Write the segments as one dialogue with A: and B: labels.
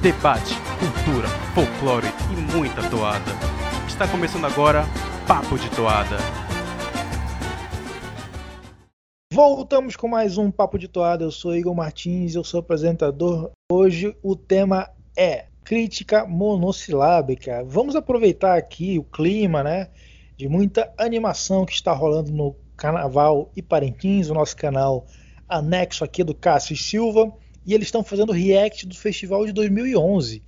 A: debate, cultura, folclore e muita toada. Está começando agora Papo de Toada.
B: Voltamos com mais um Papo de Toada. Eu sou Igor Martins, eu sou apresentador. Hoje o tema é crítica monossilábica. Vamos aproveitar aqui o clima, né, de muita animação que está rolando no Carnaval e Parintins, o nosso canal anexo aqui do Cássio Silva, e eles estão fazendo react do festival de 2011.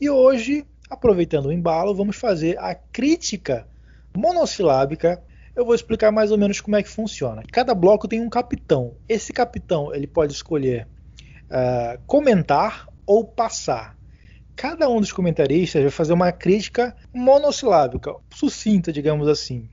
B: E hoje, aproveitando o embalo, vamos fazer a crítica monossilábica. Eu vou explicar mais ou menos como é que funciona. Cada bloco tem um capitão. Esse capitão ele pode escolher uh, comentar ou passar. Cada um dos comentaristas vai fazer uma crítica monossilábica, sucinta, digamos assim.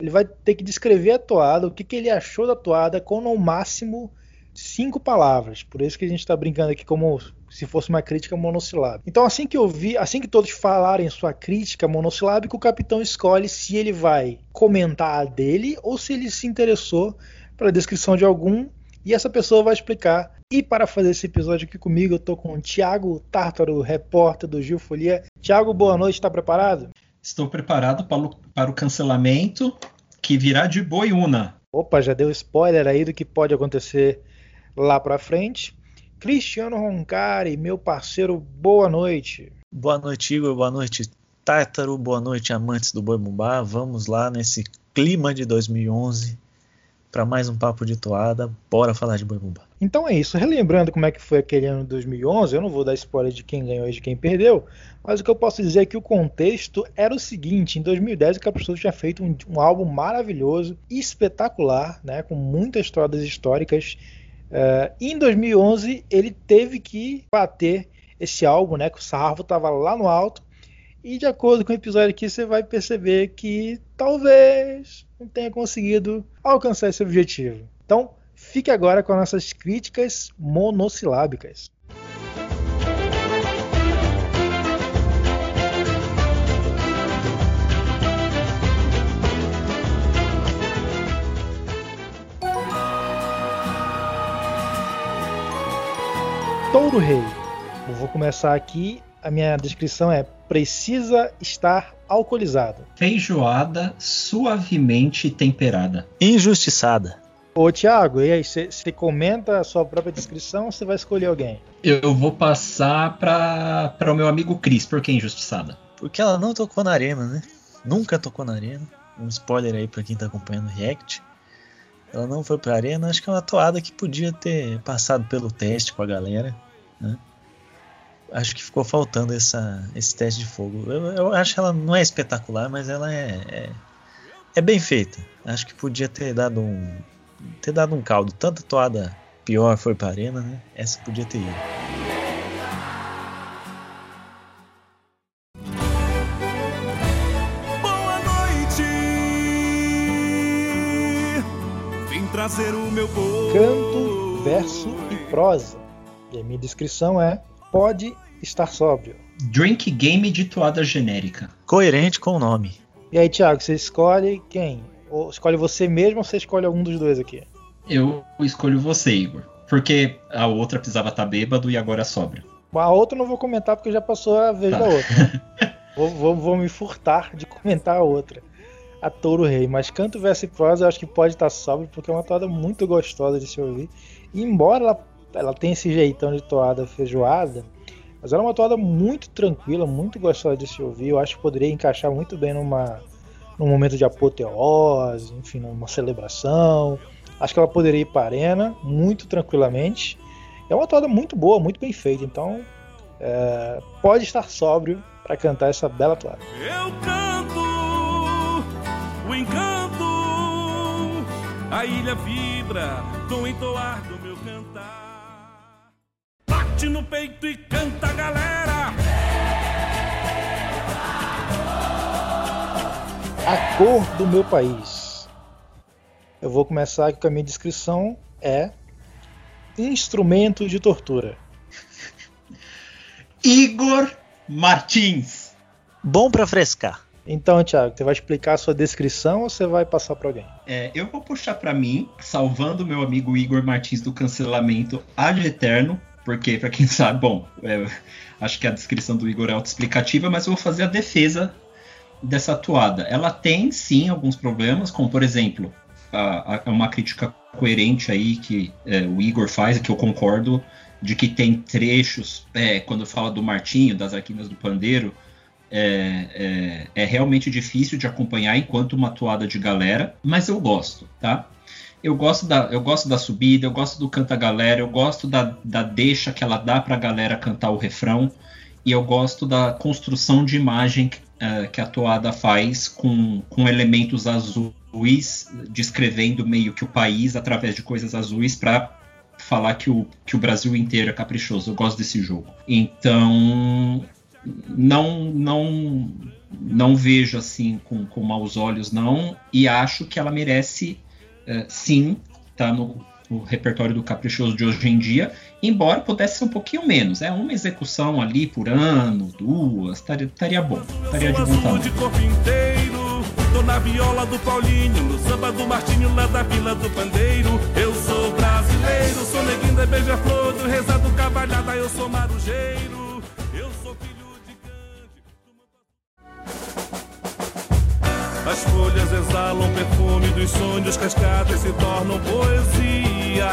B: Ele vai ter que descrever a toada, o que, que ele achou da toada, com no máximo cinco palavras. Por isso que a gente está brincando aqui como se fosse uma crítica monossilábica. Então, assim que eu vi, assim que todos falarem sua crítica monossilábica, o capitão escolhe se ele vai comentar a dele ou se ele se interessou pela descrição de algum e essa pessoa vai explicar. E para fazer esse episódio aqui comigo, eu estou com o Thiago Tártaro, repórter do Gil Folia. Thiago, boa noite, está preparado?
C: Estou preparado para o, para o cancelamento que virá de Boiúna.
B: Opa, já deu spoiler aí do que pode acontecer lá para frente. Cristiano Roncari, meu parceiro, boa noite.
D: Boa noite, Igor. Boa noite, Tártaro. Boa noite, amantes do Boi Bumbá. Vamos lá nesse clima de 2011 para mais um papo de toada. Bora falar de Boi Bumbá.
B: Então é isso. Relembrando como é que foi aquele ano de 2011, eu não vou dar spoiler de quem ganhou e de quem perdeu, mas o que eu posso dizer é que o contexto era o seguinte: em 2010 o Caprichoso tinha feito um, um álbum maravilhoso, espetacular, né, com muitas histórias históricas. Uh, em 2011 ele teve que bater esse álbum, né, que o sarro estava lá no alto. E de acordo com o episódio aqui, você vai perceber que talvez não tenha conseguido alcançar esse objetivo. Então, fique agora com nossas críticas monossilábicas. Touro Rei. Eu vou começar aqui. A minha descrição é: precisa estar alcoolizado.
C: Feijoada suavemente temperada.
D: Injustiçada.
B: Ô Thiago, e aí, você comenta a sua própria descrição ou você vai escolher alguém?
C: Eu vou passar para o meu amigo Cris, porque é injustiçada.
D: Porque ela não tocou na arena, né? Nunca tocou na arena. Um spoiler aí para quem tá acompanhando o React. Ela não foi pra arena, acho que é uma toada que podia ter passado pelo teste com a galera. Né? acho que ficou faltando essa, esse teste de fogo. Eu, eu acho que ela não é espetacular, mas ela é, é, é, bem feita. Acho que podia ter dado um ter dado um caldo. Tanta toada pior foi para arena, né? Essa podia ter ido.
E: Trazer o meu povo.
B: Canto, verso e prosa. E a minha descrição é pode estar sóbrio.
C: Drink game de toada genérica.
D: Coerente com o nome.
B: E aí, Thiago, você escolhe quem? Ou escolhe você mesmo ou você escolhe algum dos dois aqui?
C: Eu escolho você, Igor. Porque a outra precisava estar tá bêbado e agora é sóbrio.
B: A outra eu não vou comentar porque já passou a vez tá. da outra. vou, vou, vou, me furtar de comentar a outra. A Touro Rei. Mas canto verso e prosa eu acho que pode estar sóbrio porque é uma toada muito gostosa de se ouvir. E embora ela ela tem esse jeitão de toada feijoada, mas ela é uma toada muito tranquila, muito gostosa de se ouvir. Eu acho que poderia encaixar muito bem numa, num momento de apoteose, enfim, numa celebração. Acho que ela poderia ir para a arena muito tranquilamente. É uma toada muito boa, muito bem feita, então é, pode estar sóbrio para cantar essa bela toada.
E: Eu canto o encanto, a ilha vibra do entoar do meu cantar bate no peito e canta, galera.
B: A cor do meu país. Eu vou começar aqui com a minha descrição é instrumento de tortura.
C: Igor Martins.
D: Bom para frescar.
B: Então, Thiago, você vai explicar a sua descrição ou você vai passar para alguém?
C: É, eu vou puxar para mim, salvando meu amigo Igor Martins do cancelamento ad eterno Porque, para quem sabe, bom, é, acho que a descrição do Igor é autoexplicativa, mas eu vou fazer a defesa dessa toada. Ela tem, sim, alguns problemas, como, por exemplo, a, a, uma crítica coerente aí que é, o Igor faz, que eu concordo, de que tem trechos, é, quando fala do Martinho, das Arquinas do Pandeiro, é, é, é, realmente difícil de acompanhar enquanto uma toada de galera, mas eu gosto, tá? Eu gosto da, eu gosto da subida, eu gosto do canta galera, eu gosto da, da deixa que ela dá pra galera cantar o refrão, e eu gosto da construção de imagem uh, que a toada faz com, com elementos azuis, descrevendo meio que o país através de coisas azuis para falar que o, que o Brasil inteiro é caprichoso. Eu gosto desse jogo. Então, não não não vejo assim com, com maus olhos não e acho que ela merece uh, sim estar tá no, no, repertório do caprichoso de hoje em dia embora pudesse ser um pouquinho menos é uma execução ali por ano duas estaria bom estaria de bom tamanho
E: Tô na viola do Paulinho, no samba do Martinho, lá da Vila do Pandeiro. Eu sou brasileiro, sou neguinho da beija-flor, do rezado cavalhada, eu sou marujeiro. As folhas exalam perfume dos sonhos, cascatas se tornam poesia.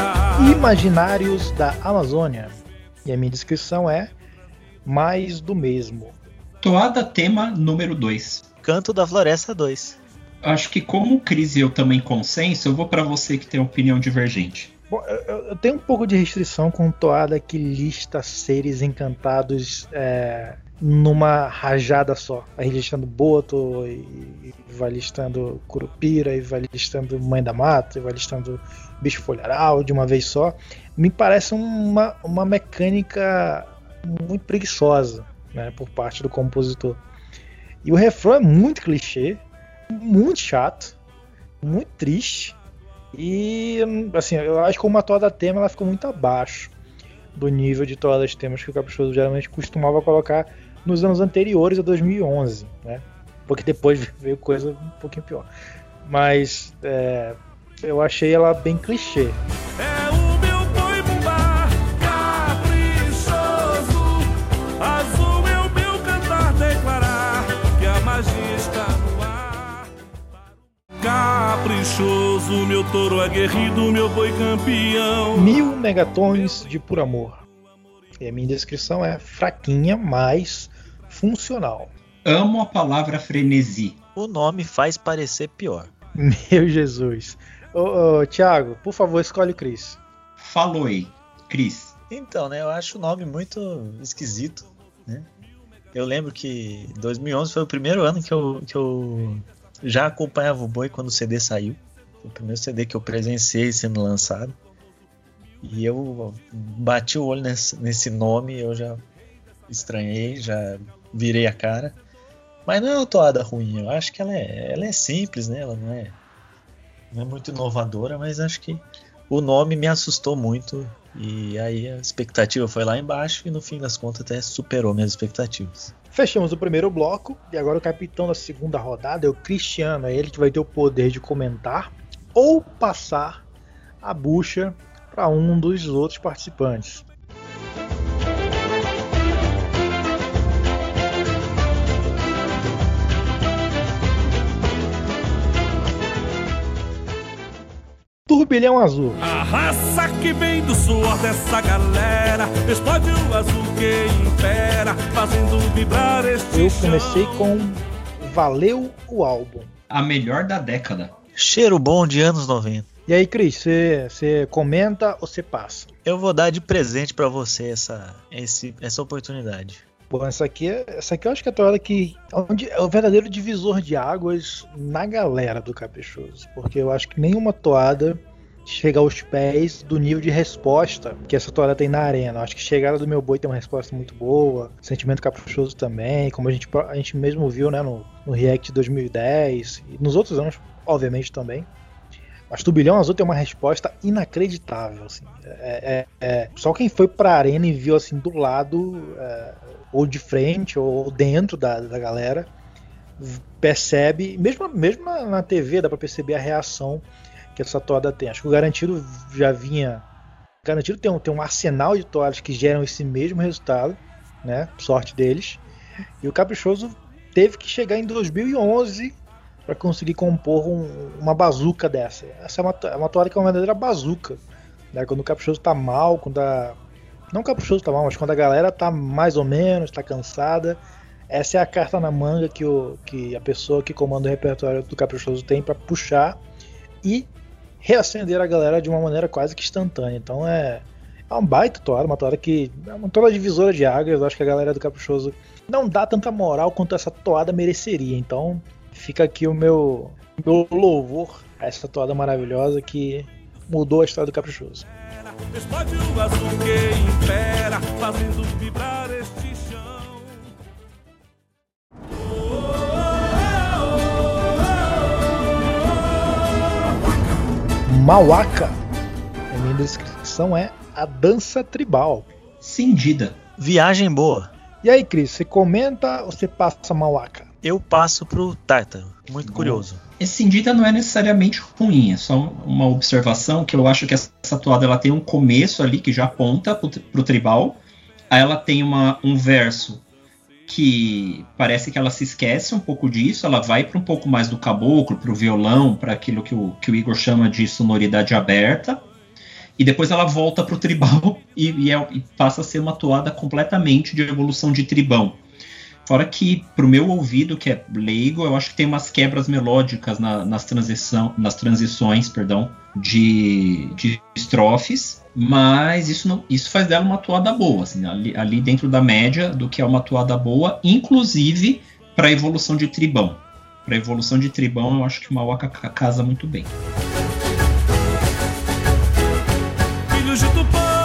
B: Imaginários da Amazônia. E a minha descrição é mais do mesmo.
C: Toada tema número 2.
D: Canto da Floresta 2.
C: Acho que como o Cris e eu também consenso, eu vou para você que tem opinião divergente.
B: Bom, eu, eu, tenho um pouco de restrição com toada que lista seres encantados é, numa rajada só. Aí listando Boto, e, vai listando Curupira, e vai listando Mãe da Mata, e vai listando Bicho Folharal de uma vez só. Me parece uma, uma mecânica muito preguiçosa né, por parte do compositor. E o refrão é muito clichê, muito chato, muito triste. E assim, eu acho que uma toada tema ela ficou muito abaixo do nível de todas temas que o Caprichoso geralmente costumava colocar nos anos anteriores a 2011, né? Porque depois veio coisa um pouquinho pior. Mas é, eu achei ela bem clichê.
E: É o meu boi bumbá, caprichoso, azul é o meu cantar declarar que a magia está no ar. Caprichoso, meu touro aguerrido, meu boi campeão.
B: Mil megatons de por amor. E a minha descrição é fraquinha, mas funcional.
C: Amo a palavra frenesi.
D: O nome faz parecer pior.
B: Meu Jesus. Ô, ô, Thiago, por favor, escolhe o Cris.
C: Falou aí, Cris.
D: Então, né, eu acho o nome muito esquisito, né? Eu lembro que 2011 foi o primeiro ano que eu, que eu já acompanhava o Boi quando o CD saiu. Foi o primeiro CD que eu presenciei sendo lançado. E eu bati o olho nesse, nesse nome, eu já estranhei, já virei a cara. Mas não é uma toada ruim, eu acho que ela é, ela é simples, né? Ela não é, não é muito inovadora, mas acho que o nome me assustou muito. E aí a expectativa foi lá embaixo e no fim das contas até superou minhas expectativas.
B: Fechamos o primeiro bloco e agora o capitão da segunda rodada é o Cristiano, é ele que vai ter o poder de comentar ou passar a bucha para um dos outros participantes. Turbilhão Azul.
E: A raça que vem do suor dessa galera explode o azul que impera, fazendo vibrar este
B: Eu comecei com Valeu o álbum.
C: A melhor da década.
D: Cheiro bom de anos 90.
B: E aí, Cris, você comenta ou você passa?
D: Eu vou dar de presente para você essa, esse, essa oportunidade.
B: Bom, essa aqui, é, essa aqui eu acho que é a toada que onde é o verdadeiro divisor de águas na galera do Caprichoso, porque eu acho que nenhuma toada chega aos pés do nível de resposta que essa toada tem na arena. Acho que Chegada do Meu Boi tem uma resposta muito boa, Sentimento Caprichoso também, como a gente, a gente mesmo viu né, no, no React de 2010 e nos outros anos, obviamente também. Mas Turbilhão Azul tem uma resposta inacreditável. Assim. É, é, é, só quem foi pra arena e viu assim do lado, é, ou de frente, ou dentro da, da galera, percebe, mesmo, mesmo na, na TV dá pra perceber a reação que essa toada tem. Acho que o Garantido já vinha garantido tem um, tem um arsenal de toalhas que geram esse mesmo resultado, né? Sorte deles. E o Caprichoso teve que chegar em 2011 para conseguir compor um, uma bazuca dessa. Essa é uma, é uma toalha que é uma verdadeira bazuca. Né? Quando o Caprichoso tá mal, quando a. Não o Caprichoso tá mal, mas quando a galera tá mais ou menos, tá cansada. Essa é a carta na manga que, o, que a pessoa que comanda o repertório do Caprichoso tem para puxar e reacender a galera de uma maneira quase que instantânea. Então é, é um baita toada, uma toada que é uma toada divisora de águas. Eu acho que a galera do Caprichoso não dá tanta moral quanto essa toada mereceria. Então fica aqui o meu, meu louvor a essa toada maravilhosa que mudou a história do Caprichoso. Mauaca. A minha descrição é a dança tribal.
C: Cindida.
D: Viagem boa.
B: E aí, Cris, você comenta ou você passa Mauaca?
D: Eu passo pro Tártaro. Muito curioso.
C: Esse cindida não é necessariamente ruim, é só uma observação que eu acho que essa toada ela tem um começo ali que já aponta pro, pro tribal, aí ela tem uma, um verso que parece que ela se esquece um pouco disso, ela vai para um pouco mais do caboclo, para o violão, para aquilo que o, que o Igor chama de sonoridade aberta, e depois ela volta para o tribal e, e, é, e passa a ser uma toada completamente de evolução de tribão. Fora que, pro meu ouvido, que é leigo, eu acho que tem umas quebras melódicas na, nas, transição, nas transições perdão, de, de estrofes, mas isso, não, isso faz dela uma toada boa, assim, ali, ali dentro da média do que é uma toada boa, inclusive para evolução de tribão. Para evolução de tribão, eu acho que uma Waka casa muito bem.
E: Filhos de Tupã,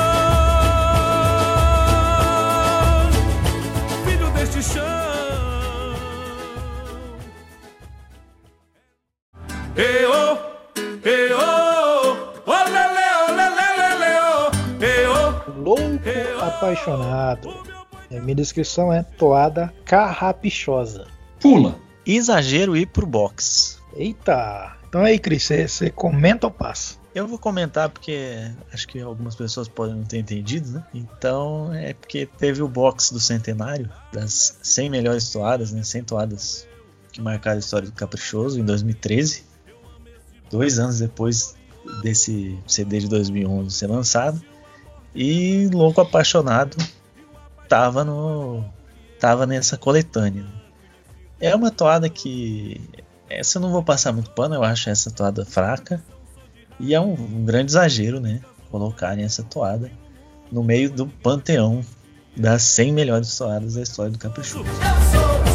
B: apaixonado. A minha descrição é toada carrapichosa.
C: Pula.
D: Exagero ir pro box.
B: Eita! Então aí, Cris, você- você comenta ou passa?
D: Eu vou comentar porque acho que algumas pessoas podem não ter entendido, né? Então é porque teve o box do centenário das 100 melhores toadas, né? 100 toadas que marcaram a história do Caprichoso em 2013, dois anos depois desse CD de 2011 ser lançado. E Louco Apaixonado tava no tava nessa coletânea. É uma toada que essa eu não vou passar muito pano, eu acho essa toada fraca. E é um, um grande exagero, né? Colocarem essa toada no meio do panteão das 100 melhores toadas da história do Caprichoso.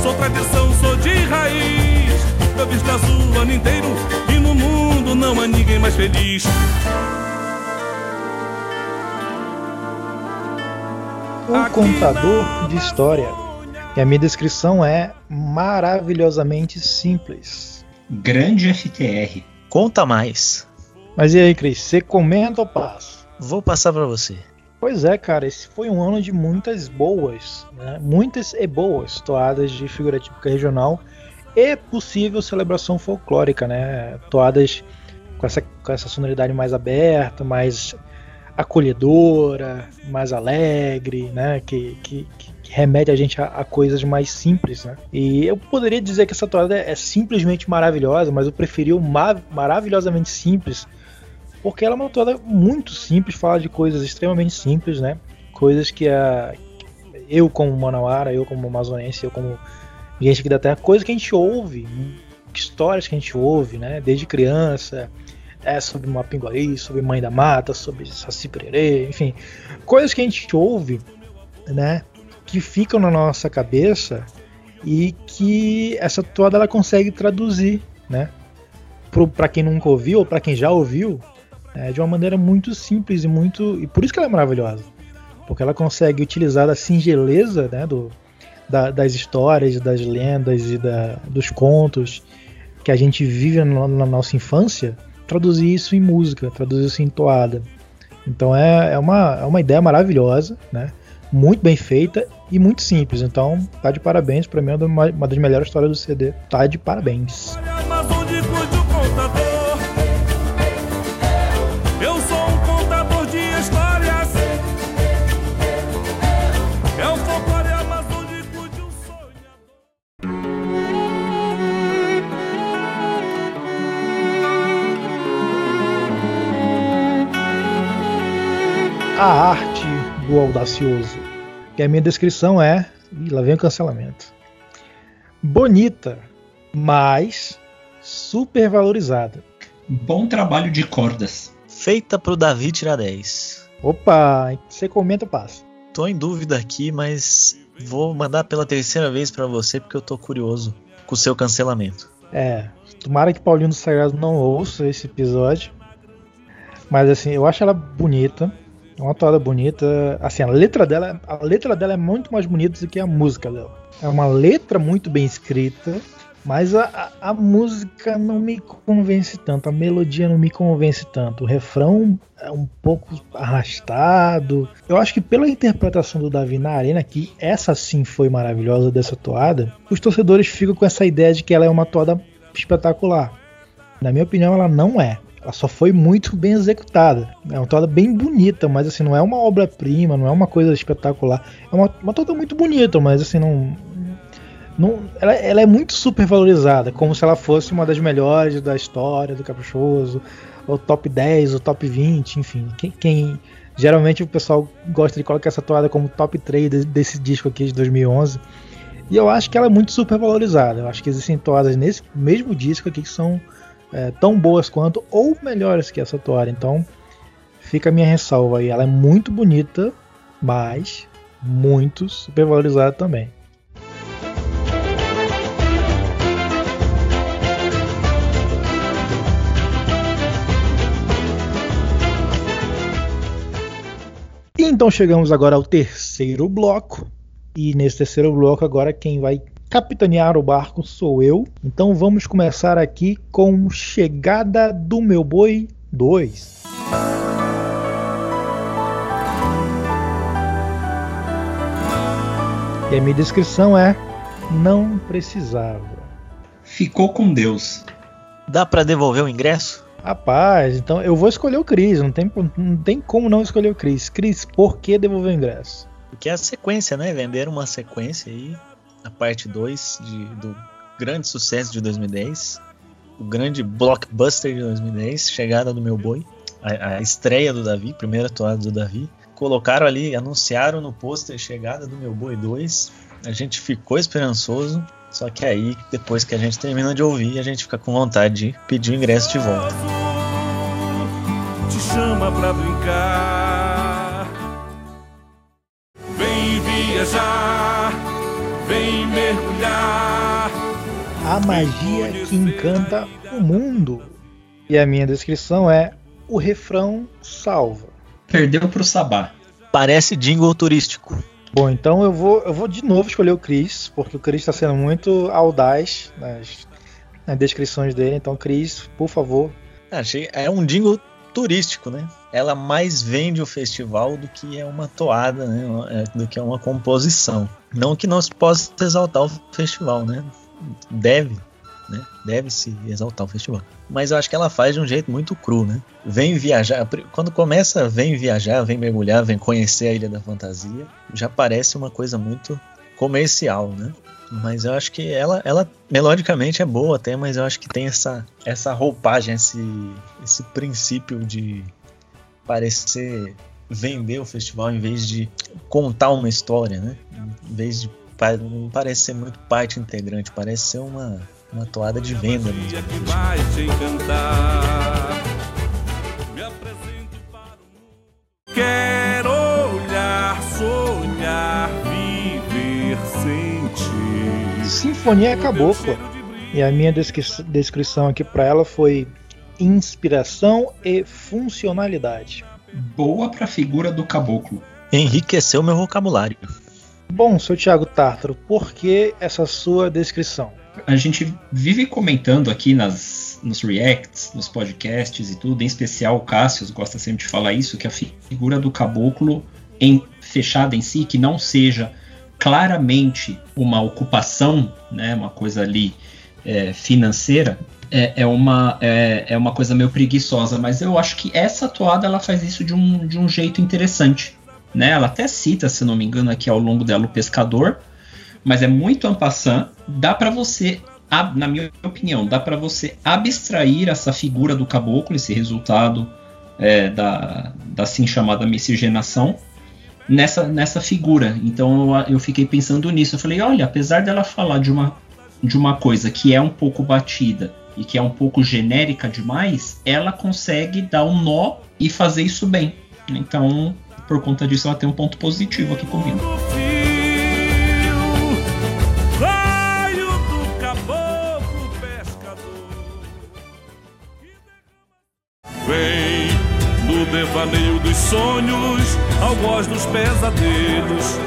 E: Sou tradição, sou de raiz. Eu visto azul o ano inteiro e no mundo não há ninguém mais feliz.
B: Um contador de história. E a minha descrição é maravilhosamente simples.
C: Grande FTR.
D: Conta mais.
B: Mas e aí, Cris, você comenta ou passa?
D: Vou passar pra você.
B: Pois é, cara, esse foi um ano de muitas boas, né? muitas e boas toadas de figura típica regional e possível celebração folclórica, né? Toadas com essa, com essa sonoridade mais aberta, mais acolhedora, mais alegre, né? Que, que, que remete a gente a, a coisas mais simples, né? E eu poderia dizer que essa toada é simplesmente maravilhosa, mas eu preferi o ma maravilhosamente simples porque ela é uma toada muito simples, fala de coisas extremamente simples, né? Coisas que a eu como manauara, eu como amazonense, eu como gente aqui da terra, coisas que a gente ouve, histórias que a gente ouve, né? Desde criança, é sobre Mapinguari, sobre Mãe da Mata, sobre Saci Pererê, enfim, coisas que a gente ouve, né? Que ficam na nossa cabeça e que essa toada ela consegue traduzir, né? Para quem nunca ouviu ou para quem já ouviu, é, de uma maneira muito simples e muito e por isso que ela é maravilhosa porque ela consegue utilizar a singeleza né, do, da, das histórias das lendas e da, dos contos que a gente vive na, na, nossa infância traduzir isso em música traduzir isso em toada. Então é, é, uma, é uma ideia maravilhosa né? Muito bem feita e muito simples. Então tá de parabéns. Para mim é uma, uma das melhores histórias do CD tá de parabéns a arte do audacioso. E a minha descrição é. Ih, lá vem o cancelamento. Bonita, mas super valorizada.
C: Bom trabalho de cordas.
D: Feita pro Davi tirar 10.
B: Opa, você comenta, passa.
D: Tô em dúvida aqui, mas vou mandar pela terceira vez pra você porque eu tô curioso com o seu cancelamento.
B: É, tomara que Paulinho do Sagrado não ouça esse episódio. Mas assim, eu acho ela bonita. É uma toada bonita. Assim, a letra dela, a letra dela é muito mais bonita do que a música dela. É uma letra muito bem escrita, mas a, a, a música não me convence tanto, a melodia não me convence tanto. O refrão é um pouco arrastado. Eu acho que pela interpretação do Davi na arena, que essa sim foi maravilhosa dessa toada, os torcedores ficam com essa ideia de que ela é uma toada espetacular. Na minha opinião, ela não é. Ela só foi muito bem executada. É uma toada bem bonita, mas assim, não é uma obra-prima, não é uma coisa espetacular. É uma, uma toada muito bonita, mas assim, não. não ela, ela, é muito super valorizada, como se ela fosse uma das melhores da história do Caprichoso, ou top 10, ou top 20, enfim. Quem, quem geralmente o pessoal gosta de colocar essa toada como top 3 desse, desse disco aqui de 2011. E eu acho que ela é muito super valorizada. Eu acho que existem toadas nesse mesmo disco aqui que são é, tão boas quanto ou melhores que essa toalha. Então fica a minha ressalva aí. Ela é muito bonita, mas muito supervalorizada também. Então chegamos agora ao terceiro bloco. E nesse terceiro bloco agora quem vai capitanear o barco sou eu. Então vamos começar aqui com Chegada do Meu Boi 2. E a minha descrição é: Não precisava.
C: Ficou com Deus.
D: Dá para devolver o ingresso?
B: Rapaz, então eu vou escolher o Cris. Não tem, não tem como não escolher o Cris. Cris, por que devolver o ingresso?
D: Porque é a sequência, né? Vender uma sequência aí a parte 2 do grande sucesso de 2010, o grande blockbuster de 2010, chegada do meu boi, a, a estreia do Davi, primeira toada do Davi. Colocaram ali, anunciaram no pôster chegada do meu boi 2. A gente ficou esperançoso, só que aí, depois que a gente termina de ouvir, a gente fica com vontade de pedir o ingresso de volta.
E: Te chama pra brincar. Vem viajar Vem mergulhar.
B: A magia que encanta o mundo. E a minha descrição é: o refrão salva.
C: Perdeu pro Sabá.
D: Parece jingle turístico.
B: Bom, então eu vou, eu vou de novo escolher o Chris, porque o Chris está sendo muito audaz nas, nas descrições dele. Então, Chris, por favor.
D: Achei, é um jingle turístico, né? Ela mais vende o festival do que é uma toada, né? É, do que é uma composição. Não que não se possa exaltar o festival, né? Deve, né? Deve se exaltar o festival. Mas eu acho que ela faz de um jeito muito cru, né? Vem viajar, quando começa, vem viajar, vem mergulhar, vem conhecer a Ilha da Fantasia, já parece uma coisa muito comercial, né? Mas eu acho que ela, ela melodicamente é boa até, mas eu acho que tem essa, essa roupagem, esse, esse princípio de parecer vender o festival em vez de contar uma história, né? Em vez de não parece ser muito parte integrante, parece ser uma, uma toada de venda mesmo.
B: Sinfonia é cabocla. E a minha descri descrição aqui para ela foi inspiração e funcionalidade.
C: Boa para a figura do caboclo.
D: Enriqueceu meu vocabulário.
B: Bom, seu Thiago Tártaro, por que essa sua descrição?
C: A gente vive comentando aqui nas, nos reacts, nos podcasts e tudo, em especial o Cássio gosta sempre de falar isso, que a figura do caboclo em, fechada em si, que não seja claramente uma ocupação, né, uma coisa ali é, financeira, é, é, uma, é, é uma coisa meio preguiçosa, mas eu acho que essa toada ela faz isso de um, de um jeito interessante. Né? Ela até cita, se não me engano, aqui ao longo dela o pescador, mas é muito ampassant. Dá para você, na minha opinião, dá para você abstrair essa figura do caboclo, esse resultado é, da, da assim chamada miscigenação nessa, nessa figura. Então eu, eu fiquei pensando nisso. Eu falei, olha, apesar dela falar de uma, de uma coisa que é um pouco batida e que é um pouco genérica demais, ela consegue dar um nó e fazer isso bem. Então, por conta disso, ela tem um ponto positivo aqui comigo.
E: Vem devaneio dos sonhos, ao voz dos pesadelos,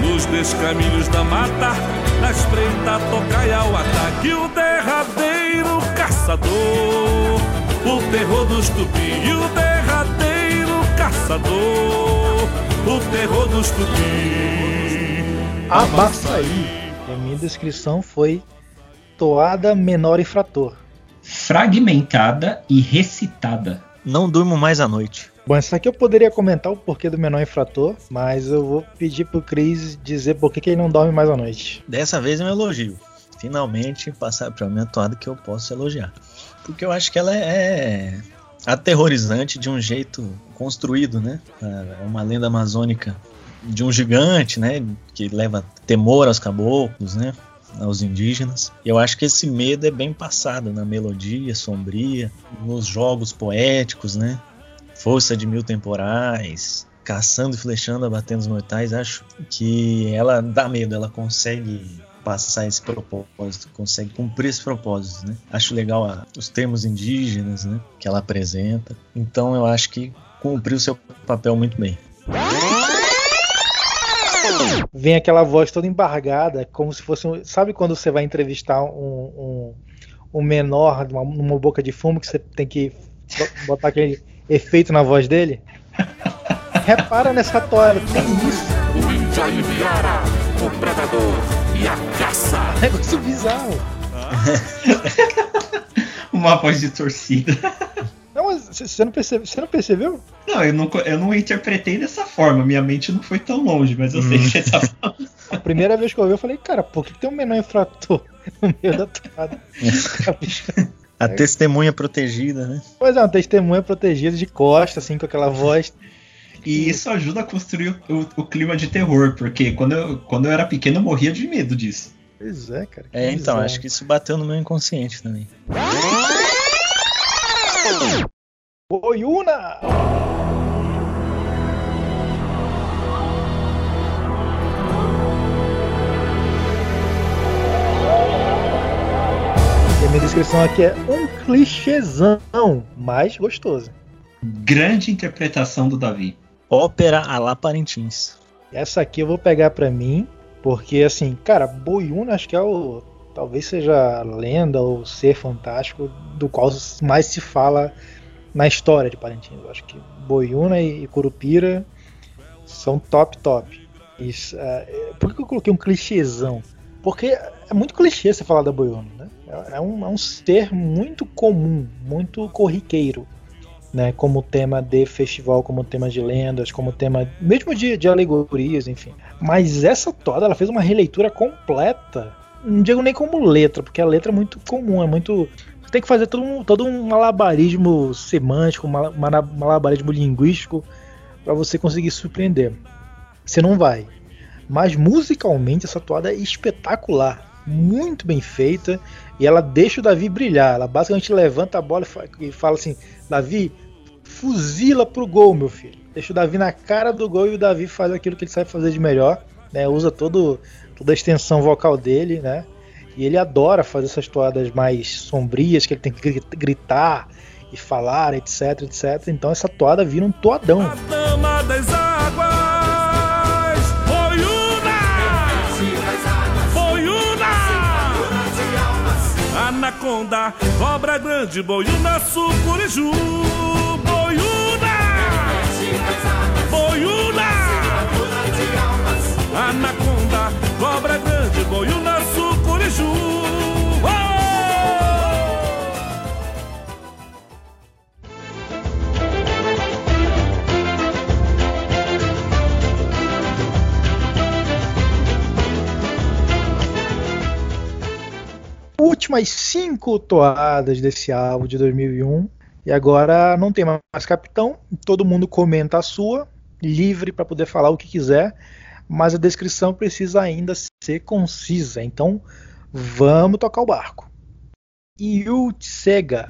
E: nos descaminhos da mata, na espreita tocaia ao ataque, o derradeiro caçador, o terror dos tupi, e o derradeiro caçador, o terror dos tupi.
B: Abaçaí. E a minha descrição foi toada menor infrator.
C: Fragmentada e recitada.
D: Não durmo mais à noite.
B: Bom, isso aqui eu poderia comentar o porquê do menor infrator, mas eu vou pedir pro Cris dizer por que, que ele não dorme mais à noite.
D: Dessa vez é um elogio. Finalmente passar pra mim a toada que eu posso elogiar. Porque eu acho que ela é aterrorizante de um jeito construído, né? É uma lenda amazônica de um gigante, né? Que leva temor aos caboclos, né? Aos indígenas. E eu acho que esse medo é bem passado na melodia sombria, nos jogos poéticos, né? Força de mil temporais, caçando e flechando, abatendo os mortais. Acho que ela dá medo, ela consegue passar esse propósito, consegue cumprir esse propósito, né? Acho legal a- os termos indígenas, né? Que ela apresenta. Então eu acho que cumpriu seu papel muito bem.
B: Vem aquela voz toda embargada, como se fosse. um- Sabe quando você vai entrevistar um, um, um menor numa, numa boca de fumo que você tem que bo- botar aquele efeito na voz dele? Repara nessa toada, tem isso.
E: O índio aliviara o predador e a caça.
B: Negócio bizarro.
C: Uma voz de torcida.
B: Não, mas você não, percebe, você não percebeu?
C: Não, eu não, eu não interpretei dessa forma. Minha mente não foi tão longe, mas eu sei que você tá falando.
B: A primeira vez que eu ouvi, eu falei, cara, por que tem um menor infrator no meio da toada?
D: A testemunha protegida, né?
B: Pois é, uma testemunha protegida de costa, assim, com aquela voz.
C: E isso ajuda a construir o, o- o clima de terror, porque quando eu, quando eu era pequeno eu morria de medo disso.
B: Pois é, cara.
D: É, então,
B: bizarro.
D: acho que isso bateu no meu inconsciente também.
B: Boiuna! E a minha descrição aqui é um clichêzão, mas gostoso.
C: Grande interpretação do Davi.
D: Ópera a la Parintins.
B: Essa aqui eu vou pegar pra mim, porque assim, cara, Boiuna acho que é o. Talvez seja lenda ou ser fantástico do qual mais se fala na história de Parintins. Eu acho que Boiuna e Curupira são top, top. Isso, é, por que eu coloquei um clichêzão? Porque é muito clichê você falar da Boiuna, né? É um, é um ser muito comum, muito corriqueiro né, como tema de festival, como tema de lendas, como tema mesmo de, de alegorias, enfim. Mas essa toda, ela fez uma releitura completa. Não digo nem como letra, porque a letra é muito comum, é muito. Você tem que fazer todo um, todo um malabarismo semântico, um mala- mala- malabarismo linguístico para você conseguir surpreender. Você não vai. Mas musicalmente essa toada é espetacular, muito bem feita e ela deixa o Davi brilhar. Ela basicamente levanta a bola e fala assim: Davi, fuzila pro gol, meu filho. Deixa o Davi na cara do gol e o Davi faz aquilo que ele sabe fazer de melhor, né? Usa todo, toda a extensão vocal dele, né? E ele adora fazer essas toadas mais sombrias, que ele tem que gri- gritar e falar, etc, etc. Então essa toada vira um toadão.
E: Anaconda, cobra grande. Anaconda, cobra grande, boiuna, sucuriju. Oh!
B: Últimas cinco toadas desse álbum de 2001. E agora não tem mais capitão, todo mundo comenta a sua, livre para poder falar o que quiser, mas a descrição precisa ainda ser concisa. Então, vamos tocar o barco. Yutsega.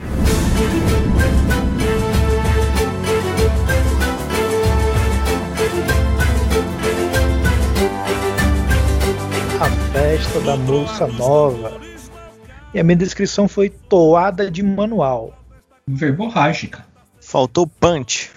B: A festa da moça nova. E a minha descrição foi toada de manual.
C: Verborrágica.
D: Faltou punch.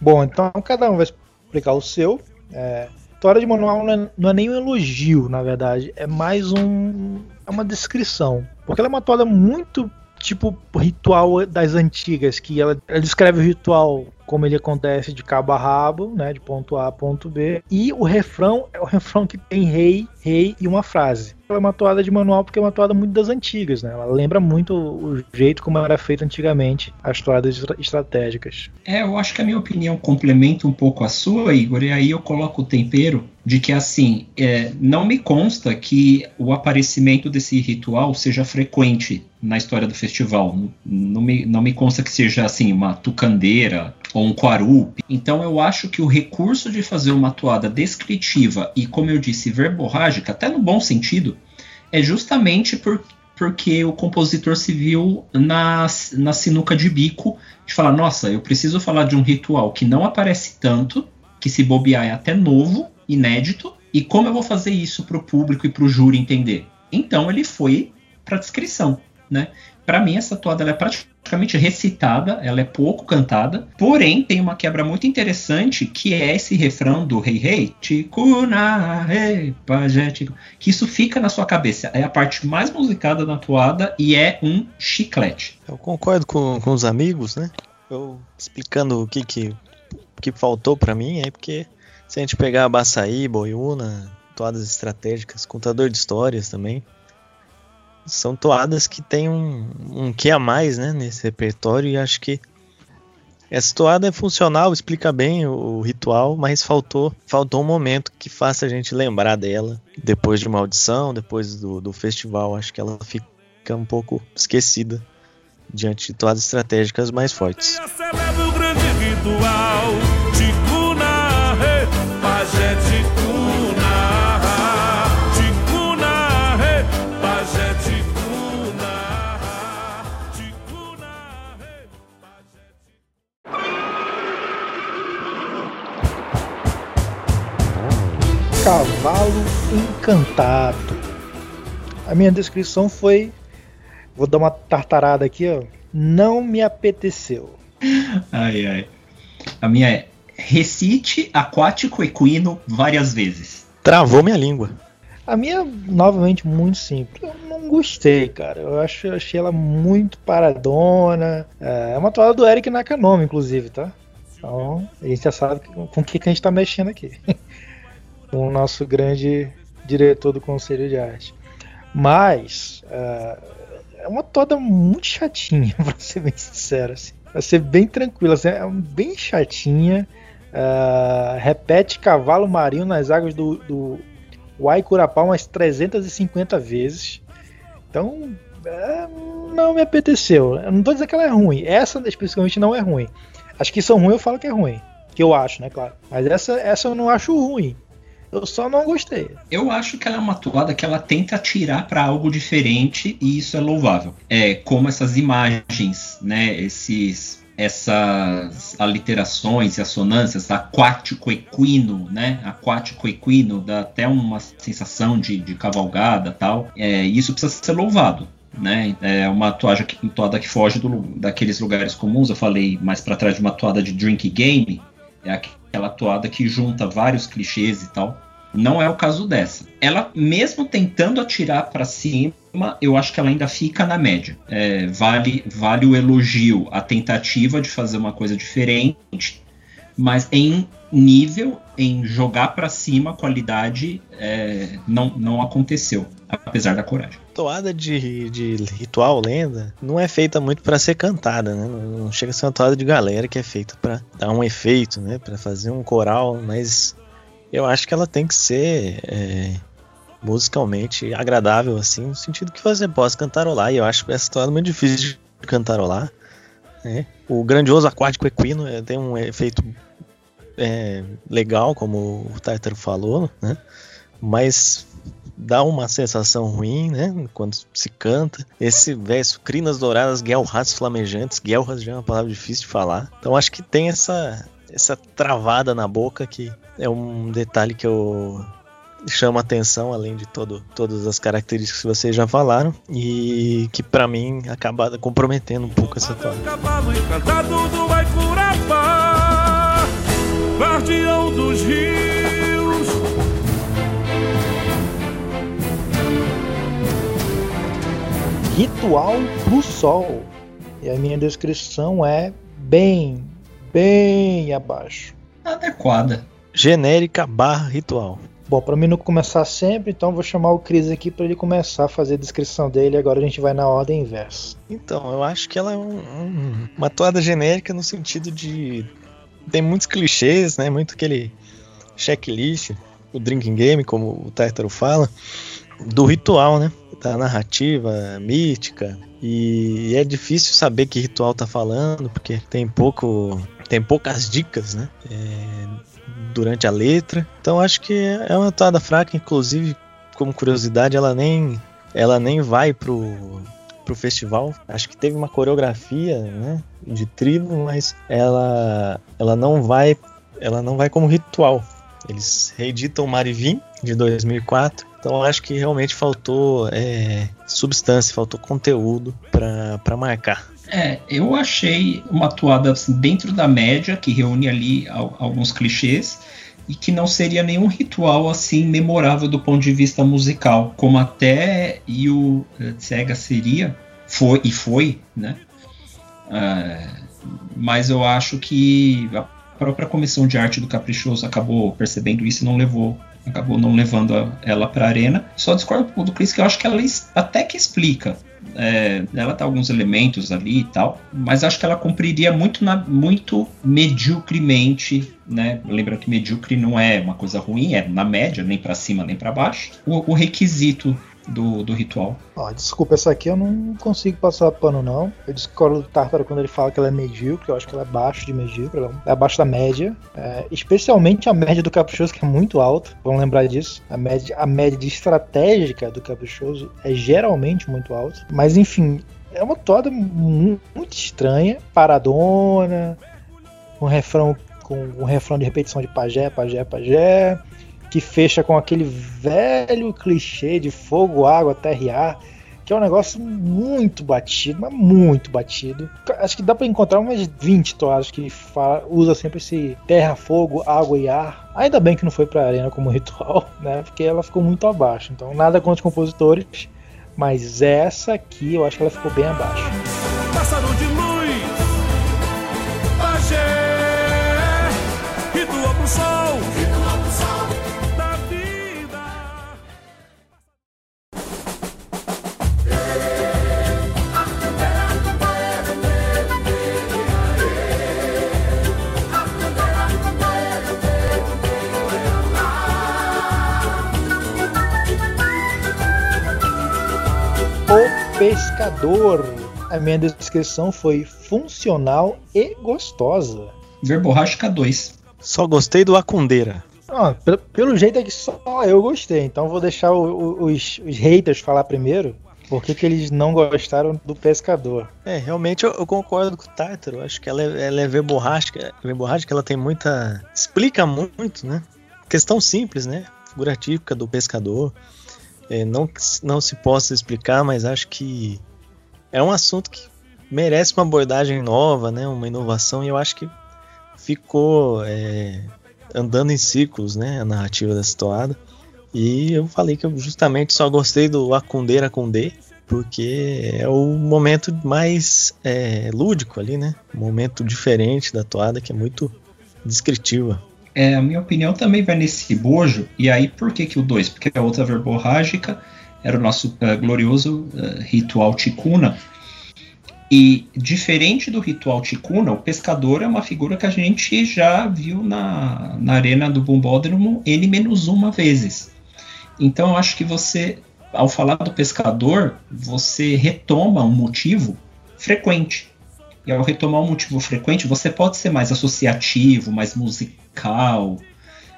B: Bom, então cada um vai explicar o seu. É, toada de manual não é, não é nem um elogio, na verdade. É mais um. É uma descrição. Porque ela é uma toada muito tipo ritual das antigas, que ela, ela, descreve o ritual como ele acontece de cabo a rabo, né, de ponto A a ponto B, e o refrão é o refrão que tem rei, rei e uma frase. Ela é uma toada de manual porque é uma toada muito das antigas, né? Ela lembra muito o jeito como era feito antigamente as toadas estratégicas.
C: É, eu acho que a minha opinião complementa um pouco a sua, Igor, e aí eu coloco o tempero de que assim, é, não me consta que o aparecimento desse ritual seja frequente na história do festival. Não me, não me consta que seja assim uma tucandeira ou um quarup. Então eu acho que o recurso de fazer uma toada descritiva e, como eu disse, verborrágica, até no bom sentido, é justamente por, porque o compositor se viu na, na sinuca de bico de falar, nossa, eu preciso falar de um ritual que não aparece tanto, que se bobear é até novo, inédito, e como eu vou fazer isso para o público e para o júri entender? Então ele foi para a descrição, né? Para mim essa toada é praticamente recitada, ela é pouco cantada, porém tem uma quebra muito interessante que é esse refrão do Rei Rei, Ticuna, Rei, Pajé, que isso fica na sua cabeça. É a parte mais musicada da toada e é um chiclete.
D: Eu concordo com, com os amigos, né? Eu explicando o que que, que faltou para mim é porque se a gente pegar Baçaí, Boiúna, toadas estratégicas, contador de histórias também, são toadas que tem um, um que a mais né, nesse repertório e acho que essa toada é funcional, explica bem o, ritual, mas faltou faltou um momento que faça a gente lembrar dela depois de uma audição, depois do, do festival. Acho que ela fica um pouco esquecida diante de toadas estratégicas mais fortes. o grande ritual,
B: Cavalo Encantado. A minha descrição foi. Vou dar uma tartarada aqui, ó. Não me apeteceu.
C: Ai, ai. A minha é recite aquático equino várias vezes.
D: Travou minha língua.
B: A minha, novamente, muito simples. Eu não gostei, cara. Eu acho, eu achei ela muito paradona. É uma toalha do Eric Nakanomi, inclusive, tá? Então, a gente já sabe com o que, que a gente tá mexendo aqui. com o nosso grande diretor do Conselho de Arte. Mas uh, é uma toda muito chatinha, pra ser bem sincero. Assim. Pra ser bem tranquila, assim, é bem chatinha. Uh, repete cavalo marinho nas águas do, do Waikurapá umas 350 vezes. Então, é, não me apeteceu. Eu não tô dizendo que ela é ruim. Essa especificamente não é ruim. As que são ruins eu falo que é ruim. Que eu acho, né, claro. Mas essa, essa eu não acho ruim. Eu só não gostei.
C: Eu acho que ela é uma toada que ela tenta tirar para algo diferente e isso é louvável. É como essas imagens, né? Esses essas aliterações e assonâncias, aquático equino, né? Aquático equino dá até uma sensação de, de cavalgada tal. É, isso precisa ser louvado. Né? É uma toada que, toada que foge do, daqueles lugares comuns. Eu falei mais para trás de uma toada de drink game, é aquela toada que junta vários clichês e tal. Não é o caso dessa. Ela, mesmo tentando atirar para cima, eu acho que ela ainda fica na média. É, vale, vale o elogio, a tentativa de fazer uma coisa diferente, mas em nível, em jogar para cima, a qualidade é, não, não aconteceu, apesar da coragem.
D: Toada de, de ritual, lenda, não é feita muito para ser cantada, né? Não chega a ser uma toada de galera que é feita para dar um efeito, né? Para fazer um coral, mas eu acho que ela tem que ser é, musicalmente agradável, assim, no sentido que você possa cantarolar. E eu acho essa toada muito difícil de cantarolar. É. O grandioso aquático equino é, tem um efeito é, legal, como o Tartar falou, né? Mas dá uma sensação ruim, né? Quando se canta. Esse verso, crinas douradas, guelras flamejantes. Guelras já é uma palavra difícil de falar. Então acho que tem essa, essa travada na boca que é um detalhe que eu chama atenção, além de todo, todas as características que vocês já falaram, e que para mim acaba comprometendo um pouco essa toada.
E: Cavalo encantado do guardião dos rios.
B: Ritual pro Sol. E a minha descrição é bem, bem abaixo.
C: Adequada.
D: Genérica barra ritual.
B: Bom, para mim não começar sempre, então vou chamar o Cris aqui para ele começar a fazer a descrição dele. Agora a gente vai na ordem inversa.
D: Então, eu acho que ela é um, um, uma toada genérica no sentido de. Tem muitos clichês, né? Muito aquele checklist, o drinking game, como o Tartaro fala, do ritual, né? Da narrativa mítica. E é difícil saber que ritual tá falando, porque tem pouco. Tem poucas dicas, né? É, durante a letra. Então acho que é uma toada fraca, inclusive, como curiosidade, ela nem ela nem vai pro pro festival. Acho que teve uma coreografia, né, de tribo, mas ela ela não vai ela não vai como ritual. Eles reeditam Marivim de 2004. Então acho que realmente faltou é, substância, faltou conteúdo para marcar.
C: É, eu achei uma atuada assim, dentro da média, que reúne ali alguns clichês, e que não seria nenhum ritual assim memorável do ponto de vista musical, como até Yu Tsega seria, foi e foi, né? É, mas eu acho que própria comissão de arte do Caprichoso acabou percebendo isso e não levou acabou não levando a, ela para a arena. Só discordo do Chris que eu acho que ela até que explica é, ela tem alguns elementos ali e tal, mas acho que ela cumpriria muito, na, muito mediocremente, né? Lembra que medíocre não é uma coisa ruim, é na média, nem para cima nem para baixo. O, o requisito do, do ritual.
B: Desculpa, essa aqui eu não consigo passar pano, não. Eu discordo do Tartaro quando ele fala que ela é medíocre, eu acho que ela é abaixo de medíocre, ela é abaixo da média. É, especialmente a média do Caprichoso, que é muito alta, vamos lembrar disso. A média, a média de estratégica do Caprichoso é geralmente muito alta. Mas enfim, é uma toda muito estranha, paradona, um refrão com um refrão de repetição de pajé, pajé, pajé que fecha com aquele velho clichê de fogo, água, terra e ar, que é um negócio muito batido, mas muito batido. Acho que dá para encontrar umas 20 toadas que fala, usa sempre esse terra, fogo, água e ar. Ainda bem que não foi para arena como ritual, né? Porque ela ficou muito abaixo. Então nada contra os compositores, mas essa aqui eu acho que ela ficou bem abaixo.
E: Pássaro de
B: Pescador. A minha descrição foi funcional e gostosa.
C: Verborrágica 2.
D: Só gostei do Acundeira.
B: Ah, pelo, pelo jeito é que só eu gostei, então vou deixar o- o- os, os haters falar primeiro. Por que, que eles não gostaram do pescador?
D: É, realmente eu, eu concordo com o Tartaro. Eu Acho que ela é, ela é verborrágica. Verborrágica ela tem muita. explica muito, né? Questão simples, né? Figuratípica do pescador. É, não não se possa explicar, mas acho que é um assunto que merece uma abordagem nova, né? Uma inovação, e eu acho que ficou é, andando em círculos, né? A narrativa dessa toada. E eu falei que eu justamente só gostei do com D, porque é o momento mais é, lúdico ali, né? Um momento diferente da toada, que é muito descritiva.
C: É, a minha opinião também vai nesse bojo. E aí, por que, que o 2? Porque a outra verborrágica era o nosso eh, glorioso eh, ritual ticuna. E diferente do ritual ticuna, o pescador é uma figura que a gente já viu na, na arena do Bumbódromo N-1 vezes. Então eu acho que você, ao falar do pescador, você retoma um motivo frequente. E ao retomar um motivo frequente, você pode ser mais associativo, mais musical,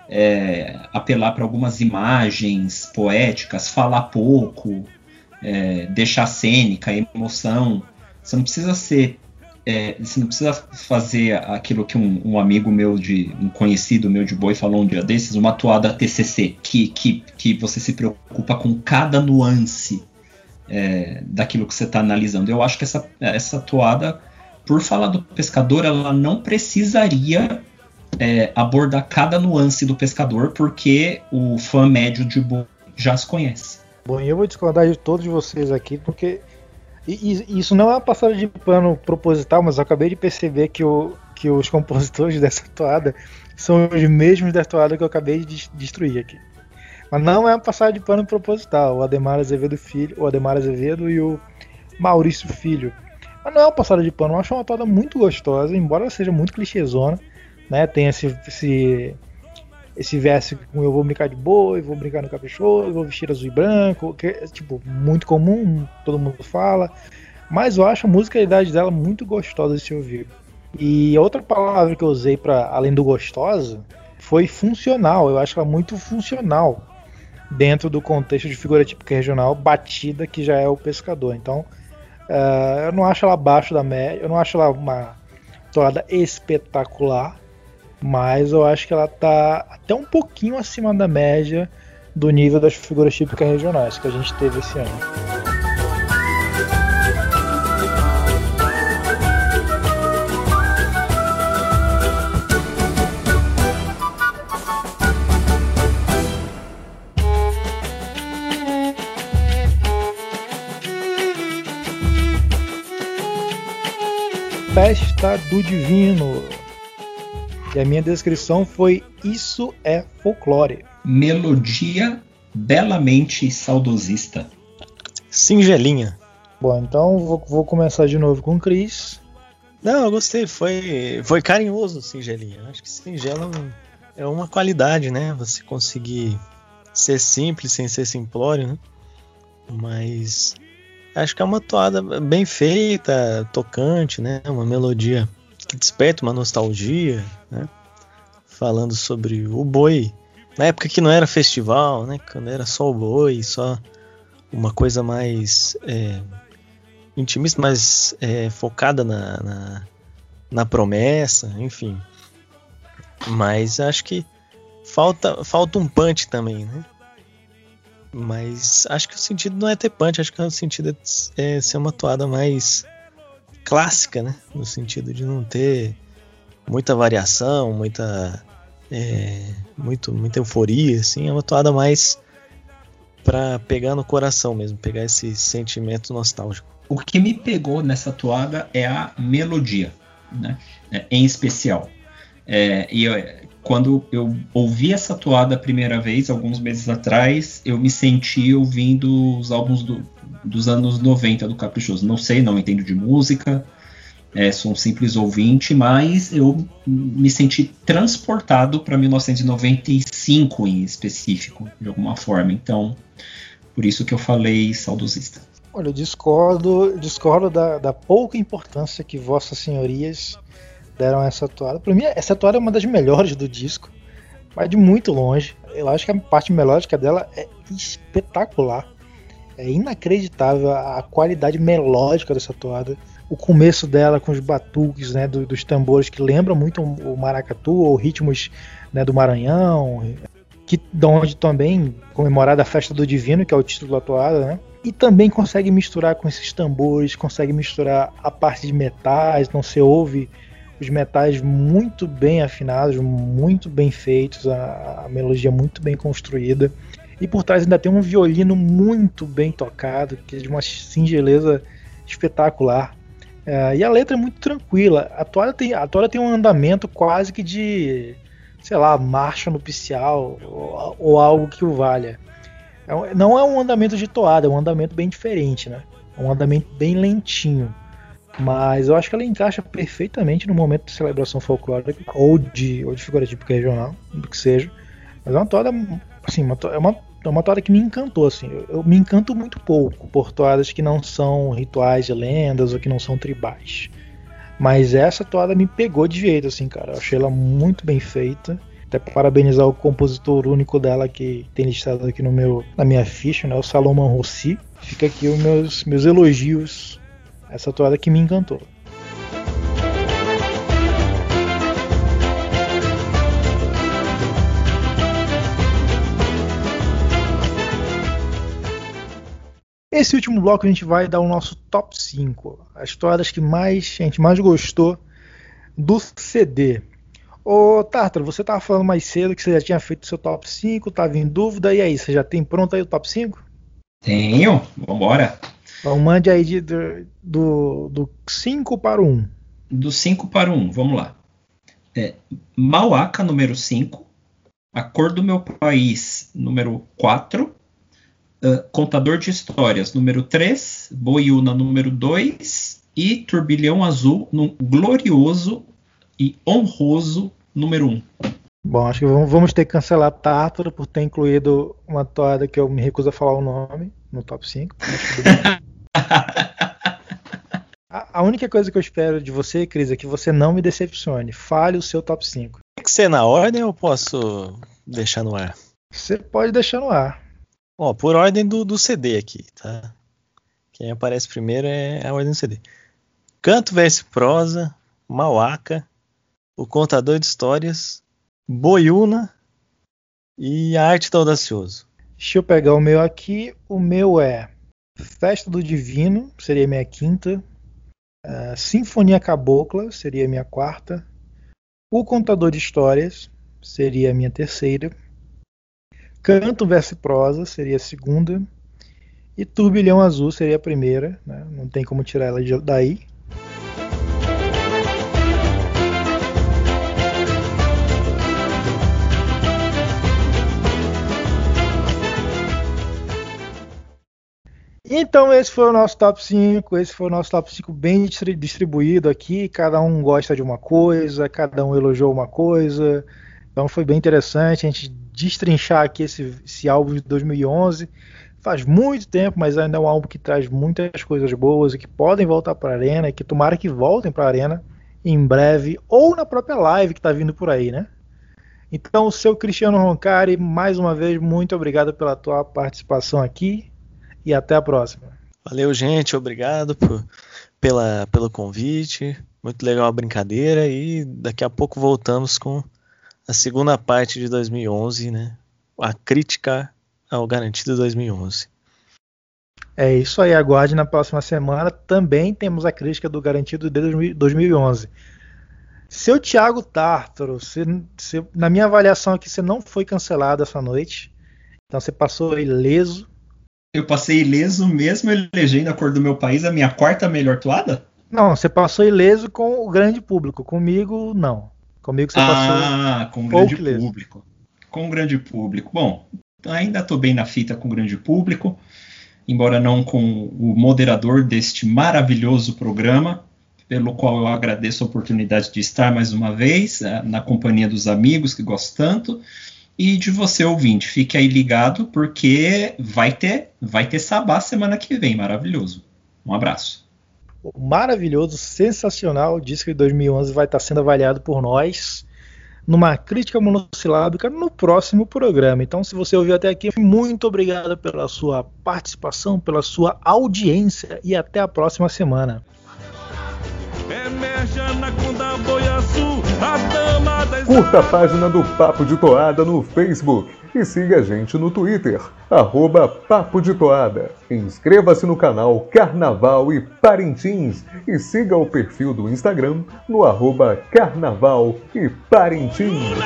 C: é, apelar para algumas imagens poéticas, falar pouco, é, deixar cênica, emoção. Você não precisa ser. É, você não precisa fazer aquilo que um, um, amigo meu de um conhecido meu de boi falou um dia desses, uma toada TCC, que, que, que você se preocupa com cada nuance é, daquilo que você está analisando. Eu acho que essa, essa toada, por falar do pescador, ela não precisaria é, abordar cada nuance do pescador, porque o fã médio de boi já se conhece.
B: Bom, eu vou discordar de todos vocês aqui, porque isso não é uma passada de pano proposital, mas eu acabei de perceber que, o, que os compositores dessa toada são os mesmos da toada que eu acabei de destruir aqui. Mas não é uma passada de pano proposital. O Ademar Azevedo Filho, o Ademar Azevedo e o Maurício Filho. Mas não é uma passada de pano, eu acho uma toada muito gostosa, embora ela seja muito clichêzona, né? Tem esse, esse esse verso com eu vou brincar de boi, vou brincar no caprichoso, vou vestir azul e branco, que é tipo muito comum, todo mundo fala, mas eu acho a musicalidade dela muito gostosa de se ouvir. E outra palavra que eu usei para além do gostosa foi funcional. Eu acho ela muito funcional dentro do contexto de figura típica regional batida que já é o pescador. Então, uh, eu não acho ela abaixo da média, eu não acho ela uma toada espetacular, mas eu acho que ela está até um pouquinho acima da média do nível das figuras típicas regionais que a gente teve esse ano. Festa do Divino, e a minha descrição foi: Isso é folclore.
C: Melodia belamente saudosista.
D: Singelinha.
B: Bom, então vou, vou começar de novo com o Cris.
D: Não, eu gostei. Foi, foi carinhoso singelinha. Acho que singela é uma qualidade, né? Você conseguir ser simples sem ser simplório, né? Mas acho que é uma toada bem feita, tocante, né? Uma melodia que desperta uma nostalgia, né? Falando sobre o boi, na época que não era festival, né? Quando era só o boi, só uma coisa mais é, intimista, mais é, focada na, na, na, promessa, enfim. Mas acho que falta, falta um punch também, né? Mas acho que o sentido não é ter punch, acho que o sentido é, é ser uma toada mais clássica, né? No sentido de não ter muita variação, muita é, muito, muita euforia, assim, é uma toada mais para pegar no coração mesmo, pegar esse sentimento nostálgico.
C: O que me pegou nessa toada é a melodia, né? É, em especial. É, e eu, quando eu ouvi essa toada a primeira vez, alguns meses atrás, eu me senti ouvindo os álbuns do, dos anos 90 do Caprichoso. Não sei, não entendo de música, é, sou um simples ouvinte, mas eu me senti transportado para 1995 em específico, de alguma forma. Então, por isso que eu falei saudosista.
B: Olha, eu discordo, discordo da, da pouca importância que vossas senhorias deram a essa toada. Para mim, essa toada é uma das melhores do disco, mas de muito longe. Eu acho que a parte melódica dela é espetacular. É inacreditável a qualidade melódica dessa toada. O começo dela com os batuques né, do, dos tambores que lembram muito o maracatu ou ritmos né, do Maranhão, que de onde também comemorada a festa do Divino, que é o título da toada, né? E também consegue misturar com esses tambores, consegue misturar a parte de metais, não se ouve os metais muito bem afinados, muito bem feitos, a, a melodia muito bem construída. E por trás ainda tem um violino muito bem tocado, que é de uma singeleza espetacular. É, e a letra é muito tranquila. A toada, tem, a toada tem um andamento quase que de, sei lá, marcha nupcial ou, ou algo que o valha. É, não é um andamento de toada, é um andamento bem diferente, né? É um andamento bem lentinho. Mas eu acho que ela encaixa perfeitamente no momento de celebração folclórica ou de, ou de figura típica regional, do que seja. Mas é uma toada, assim, uma, é uma é uma toada que me encantou, assim. Eu, eu, me encanto muito pouco por toadas que não são rituais de lendas ou que não são tribais. Mas essa toada me pegou de jeito, assim, cara. Eu achei ela muito bem feita. Até parabenizar o compositor único dela que tem listado aqui no meu, na minha ficha, né? O Salomão Rossi. Fica aqui os meus, meus elogios. Essa toada que me encantou. Esse último bloco a gente vai dar o nosso top 5, as toadas que mais a gente mais gostou do CD. Ô Tartar, você estava falando mais cedo que você já tinha feito seu top 5, estava em dúvida, e aí, você já tem pronto aí o top 5?
C: Tenho, vambora.
B: Então mande aí de, do, do 5 para o 1.
C: Do 5 para o 1, vamos lá. É, Mauaca, número 5. A Cor do Meu País, número 4. Uh, Contador de Histórias, número 3, Boiuna, número 2 e Turbilhão Azul, no glorioso e honroso número 1.
B: Bom, acho que vamos ter que cancelar Tártaro por ter incluído uma toada que eu me recuso a falar o nome no top 5. a, a única coisa que eu espero de você, Cris, é que você não me decepcione. Fale o seu top 5.
D: Tem que ser na ordem ou posso deixar no ar?
B: Você pode deixar no ar.
D: Ó, por ordem do, do CD aqui, tá? Quem aparece primeiro é a ordem do CD. Canto verso prosa, Mauaca, O Contador de Histórias, Boiuna e A Arte do Audacioso.
B: Deixa eu pegar o meu aqui. O meu é Festa do Divino, seria minha quinta. Uh, Sinfonia Cabocla, seria minha quarta. O Contador de Histórias, seria minha terceira. Canto verso prosa seria a segunda. E Turbilhão Azul seria a primeira. Né? Não tem como tirar ela daí. Então esse foi o nosso top 5, esse foi o nosso top 5 bem distribuído aqui, cada um gosta de uma coisa, cada um elogiou uma coisa, então foi bem interessante a gente destrinchar aqui esse, esse álbum de 2011. Faz muito tempo, mas ainda é um álbum que traz muitas coisas boas e que podem voltar para a arena e que tomara que voltem para a arena em breve ou na própria live que está vindo por aí, né? Então, seu Cristiano Roncari, mais uma vez, muito obrigado pela tua participação aqui e até a próxima.
D: Valeu, gente. Obrigado por, pela, pelo convite. Muito legal a brincadeira e daqui a pouco voltamos com a segunda parte de 2011, né? A crítica ao Garantido 2011.
B: É isso aí, aguarde na próxima semana. Também temos a crítica do Garantido de 2011. Seu Thiago Tártaro, você, você, na minha avaliação aqui, você não foi cancelado essa noite. Então você passou ileso.
C: Eu passei ileso mesmo elegendo a cor do meu país a minha quarta melhor toada?
B: Não, você passou ileso com o grande público. Comigo, não. Comigo você
C: ah,
B: passou.
C: Ah, com um grande público. Com um grande público. Bom, ainda estou bem na fita com o grande público, embora não com o moderador deste maravilhoso programa, pelo qual eu agradeço a oportunidade de estar mais uma vez, eh, na companhia dos amigos que gosto tanto, e de você ouvinte. Fique aí ligado, porque vai ter, vai ter sabá semana que vem, maravilhoso. Um abraço
B: maravilhoso, sensacional disco de 2011 vai estar sendo avaliado por nós numa crítica monossilábica no próximo programa. Então, se você ouviu até aqui, muito obrigado pela sua participação, pela sua audiência e até a próxima semana.
F: Curta a página do Papo de Toada no Facebook e siga a gente no Twitter, arroba Papo de Toada. Inscreva-se no canal Carnaval e Parintins e siga o perfil do Instagram no arroba Carnaval e Parintins.